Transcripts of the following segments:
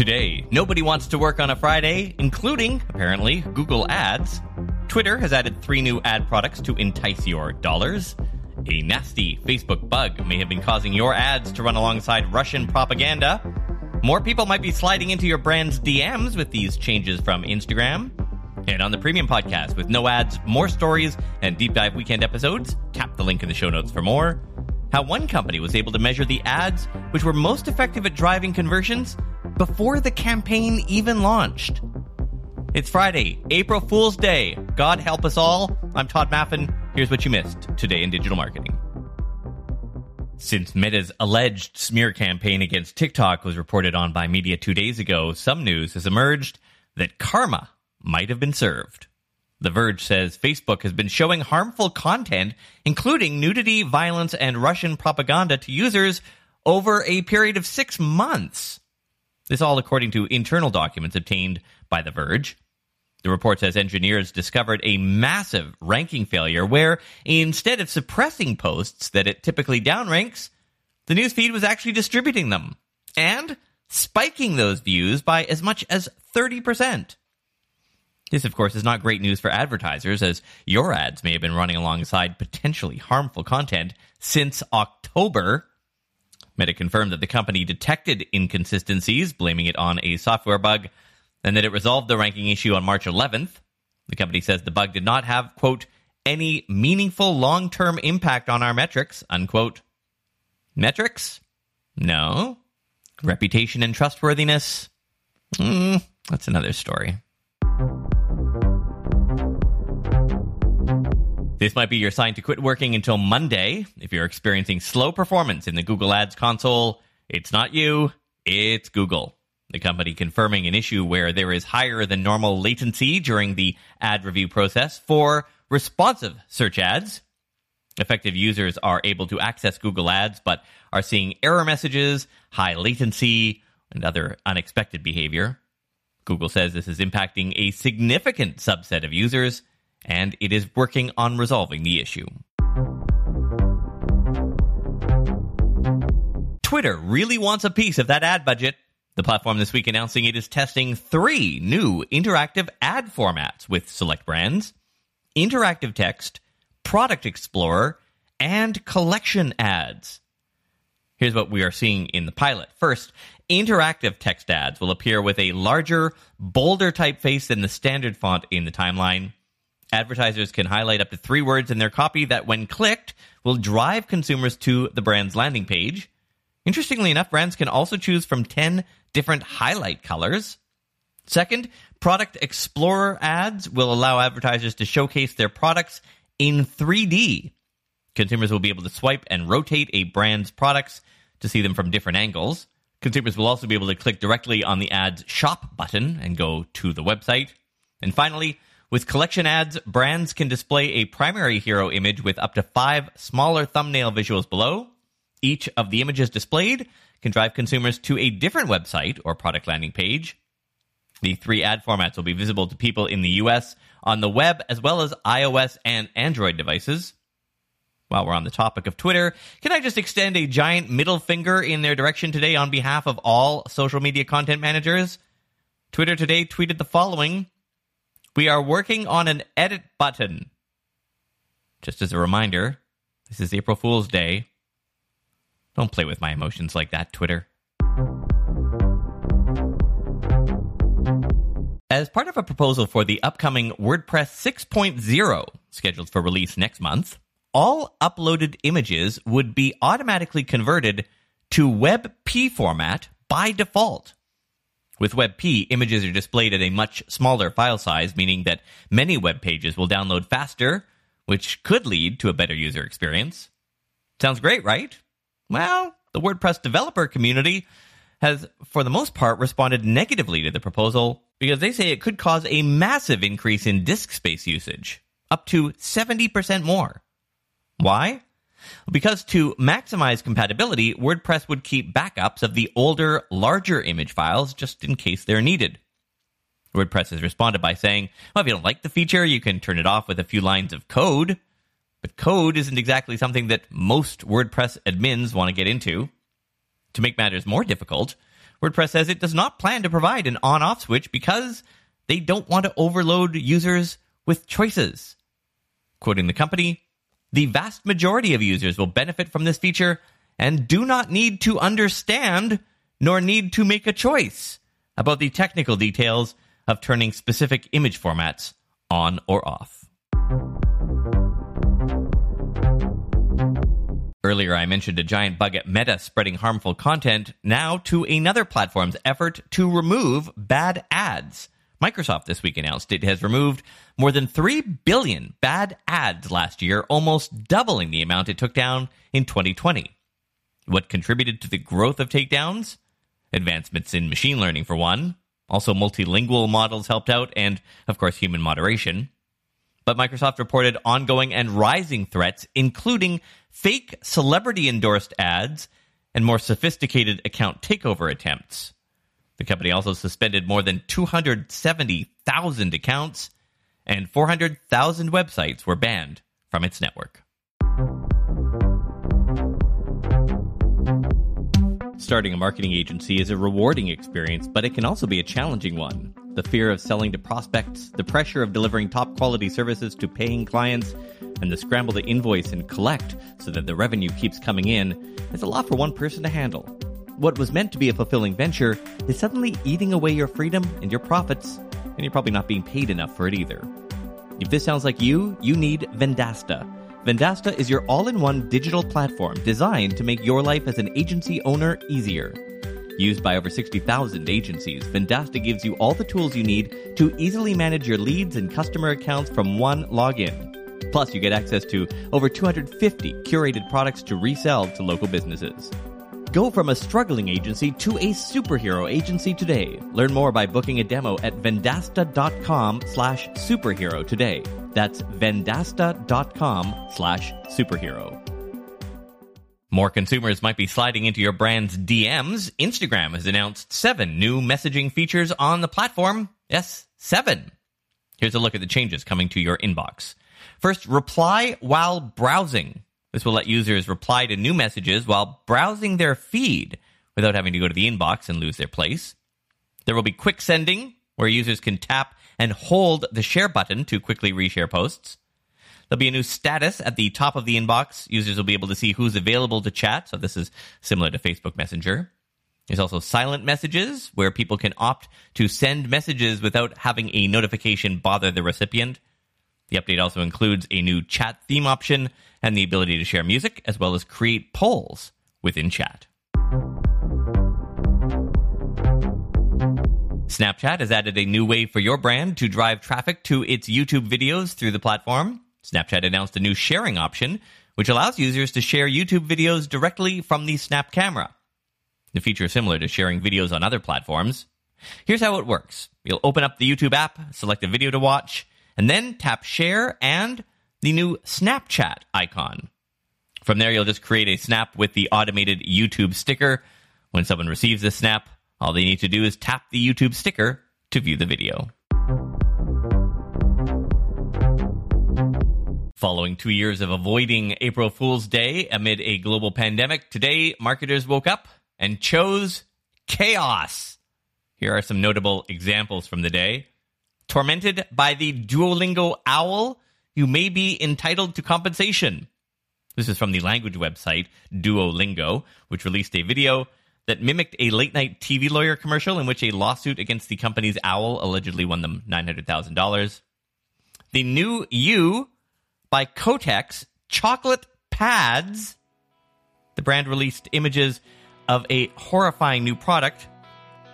Today, nobody wants to work on a Friday, including, apparently, Google Ads. Twitter has added three new ad products to entice your dollars. A nasty Facebook bug may have been causing your ads to run alongside Russian propaganda. More people might be sliding into your brand's DMs with these changes from Instagram. And on the premium podcast with no ads, more stories, and deep dive weekend episodes, tap the link in the show notes for more. How one company was able to measure the ads which were most effective at driving conversions before the campaign even launched. It's Friday, April Fool's Day. God help us all. I'm Todd Maffin. Here's what you missed today in digital marketing. Since Meta's alleged smear campaign against TikTok was reported on by media two days ago, some news has emerged that karma might have been served. The Verge says Facebook has been showing harmful content, including nudity, violence, and Russian propaganda to users over a period of six months. This all according to internal documents obtained by The Verge. The report says engineers discovered a massive ranking failure where instead of suppressing posts that it typically downranks, the newsfeed was actually distributing them and spiking those views by as much as 30%. This, of course, is not great news for advertisers, as your ads may have been running alongside potentially harmful content since October. Meta confirmed that the company detected inconsistencies, blaming it on a software bug, and that it resolved the ranking issue on March 11th. The company says the bug did not have, quote, any meaningful long term impact on our metrics, unquote. Metrics? No. Reputation and trustworthiness? Mm, that's another story. This might be your sign to quit working until Monday. If you're experiencing slow performance in the Google Ads console, it's not you, it's Google. The company confirming an issue where there is higher than normal latency during the ad review process for responsive search ads. Effective users are able to access Google Ads but are seeing error messages, high latency, and other unexpected behavior. Google says this is impacting a significant subset of users and it is working on resolving the issue. Twitter really wants a piece of that ad budget. The platform this week announcing it is testing three new interactive ad formats with select brands interactive text, product explorer, and collection ads. Here's what we are seeing in the pilot. First, interactive text ads will appear with a larger, bolder typeface than the standard font in the timeline. Advertisers can highlight up to three words in their copy that, when clicked, will drive consumers to the brand's landing page. Interestingly enough, brands can also choose from 10 different highlight colors. Second, Product Explorer ads will allow advertisers to showcase their products in 3D. Consumers will be able to swipe and rotate a brand's products to see them from different angles. Consumers will also be able to click directly on the ad's shop button and go to the website. And finally, with collection ads, brands can display a primary hero image with up to five smaller thumbnail visuals below. Each of the images displayed can drive consumers to a different website or product landing page. The three ad formats will be visible to people in the US on the web as well as iOS and Android devices. While we're on the topic of Twitter, can I just extend a giant middle finger in their direction today on behalf of all social media content managers? Twitter today tweeted the following we are working on an edit button. Just as a reminder, this is April Fool's Day. Don't play with my emotions like that, Twitter. As part of a proposal for the upcoming WordPress 6.0, scheduled for release next month, all uploaded images would be automatically converted to WebP format by default. With WebP, images are displayed at a much smaller file size, meaning that many web pages will download faster, which could lead to a better user experience. Sounds great, right? Well, the WordPress developer community has, for the most part, responded negatively to the proposal because they say it could cause a massive increase in disk space usage, up to 70% more. Why? Because to maximize compatibility, WordPress would keep backups of the older, larger image files just in case they're needed. WordPress has responded by saying, well, if you don't like the feature, you can turn it off with a few lines of code. But code isn't exactly something that most WordPress admins want to get into. To make matters more difficult, WordPress says it does not plan to provide an on off switch because they don't want to overload users with choices. Quoting the company, the vast majority of users will benefit from this feature and do not need to understand nor need to make a choice about the technical details of turning specific image formats on or off. Earlier, I mentioned a giant bug at Meta spreading harmful content. Now to another platform's effort to remove bad ads. Microsoft this week announced it has removed more than 3 billion bad ads last year, almost doubling the amount it took down in 2020. What contributed to the growth of takedowns? Advancements in machine learning, for one. Also, multilingual models helped out, and, of course, human moderation but Microsoft reported ongoing and rising threats, including fake celebrity endorsed ads and more sophisticated account takeover attempts. The company also suspended more than 270,000 accounts, and 400,000 websites were banned from its network. Starting a marketing agency is a rewarding experience, but it can also be a challenging one the fear of selling to prospects, the pressure of delivering top quality services to paying clients, and the scramble to invoice and collect so that the revenue keeps coming in is a lot for one person to handle. What was meant to be a fulfilling venture is suddenly eating away your freedom and your profits, and you're probably not being paid enough for it either. If this sounds like you, you need Vendasta. Vendasta is your all in one digital platform designed to make your life as an agency owner easier. Used by over 60,000 agencies, Vendasta gives you all the tools you need to easily manage your leads and customer accounts from one login. Plus, you get access to over 250 curated products to resell to local businesses. Go from a struggling agency to a superhero agency today. Learn more by booking a demo at vendasta.com slash superhero today. That's vendasta.com slash superhero. More consumers might be sliding into your brand's DMs. Instagram has announced seven new messaging features on the platform. Yes, seven. Here's a look at the changes coming to your inbox. First, reply while browsing. This will let users reply to new messages while browsing their feed without having to go to the inbox and lose their place. There will be quick sending, where users can tap and hold the share button to quickly reshare posts. There'll be a new status at the top of the inbox. Users will be able to see who's available to chat. So this is similar to Facebook Messenger. There's also silent messages where people can opt to send messages without having a notification bother the recipient. The update also includes a new chat theme option and the ability to share music as well as create polls within chat. Snapchat has added a new way for your brand to drive traffic to its YouTube videos through the platform. Snapchat announced a new sharing option, which allows users to share YouTube videos directly from the Snap camera. The feature is similar to sharing videos on other platforms. Here's how it works. You'll open up the YouTube app, select a video to watch, and then tap share and the new Snapchat icon. From there, you'll just create a snap with the automated YouTube sticker. When someone receives the snap, all they need to do is tap the YouTube sticker to view the video. Following two years of avoiding April Fool's Day amid a global pandemic, today marketers woke up and chose chaos. Here are some notable examples from the day. Tormented by the Duolingo owl, you may be entitled to compensation. This is from the language website Duolingo, which released a video that mimicked a late night TV lawyer commercial in which a lawsuit against the company's owl allegedly won them $900,000. The new you by Kotex chocolate pads. The brand released images of a horrifying new product.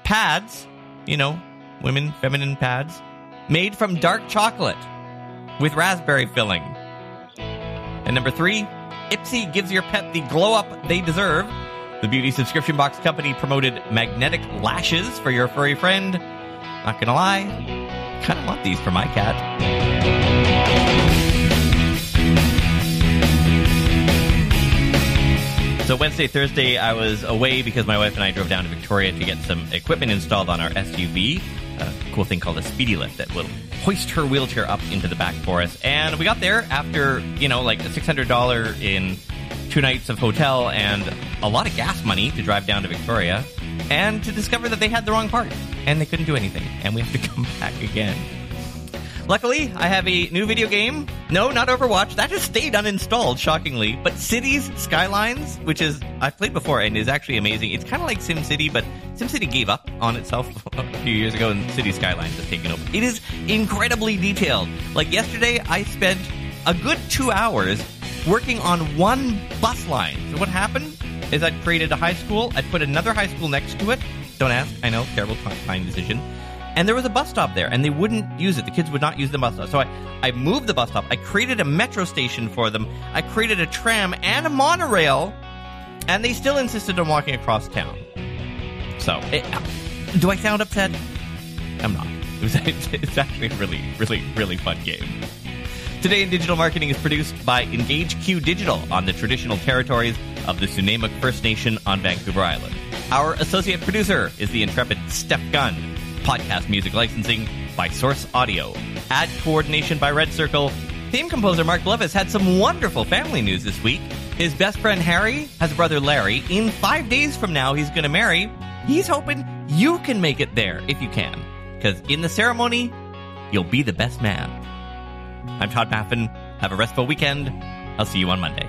Pads, you know, women, feminine pads, made from dark chocolate with raspberry filling. And number three, Ipsy gives your pet the glow up they deserve. The beauty subscription box company promoted magnetic lashes for your furry friend. Not gonna lie, kind of want these for my cat. So Wednesday, Thursday, I was away because my wife and I drove down to Victoria to get some equipment installed on our SUV. A cool thing called a speedy lift that will hoist her wheelchair up into the back for us. And we got there after, you know, like a $600 in two nights of hotel and a lot of gas money to drive down to Victoria. and to discover that they had the wrong part and they couldn't do anything, and we have to come back again. Luckily, I have a new video game. No, not Overwatch. That has stayed uninstalled, shockingly. But Cities Skylines, which is I've played before and is actually amazing. It's kind of like SimCity, but SimCity gave up on itself a few years ago, and City Skylines has taken over. It is incredibly detailed. Like yesterday, I spent a good two hours working on one bus line. So what happened is I created a high school. I put another high school next to it. Don't ask. I know, terrible time decision and there was a bus stop there, and they wouldn't use it. The kids would not use the bus stop. So I, I moved the bus stop. I created a metro station for them. I created a tram and a monorail, and they still insisted on walking across town. So, it, do I sound upset? I'm not. It was, it's actually a really, really, really fun game. Today in Digital Marketing is produced by Engage Q Digital on the traditional territories of the Snuneymuxw First Nation on Vancouver Island. Our associate producer is the intrepid Steph Gunn. Podcast music licensing by Source Audio. Ad coordination by Red Circle. Theme composer Mark Blevis had some wonderful family news this week. His best friend Harry has a brother Larry. In five days from now, he's going to marry. He's hoping you can make it there if you can. Because in the ceremony, you'll be the best man. I'm Todd Maffin. Have a restful weekend. I'll see you on Monday.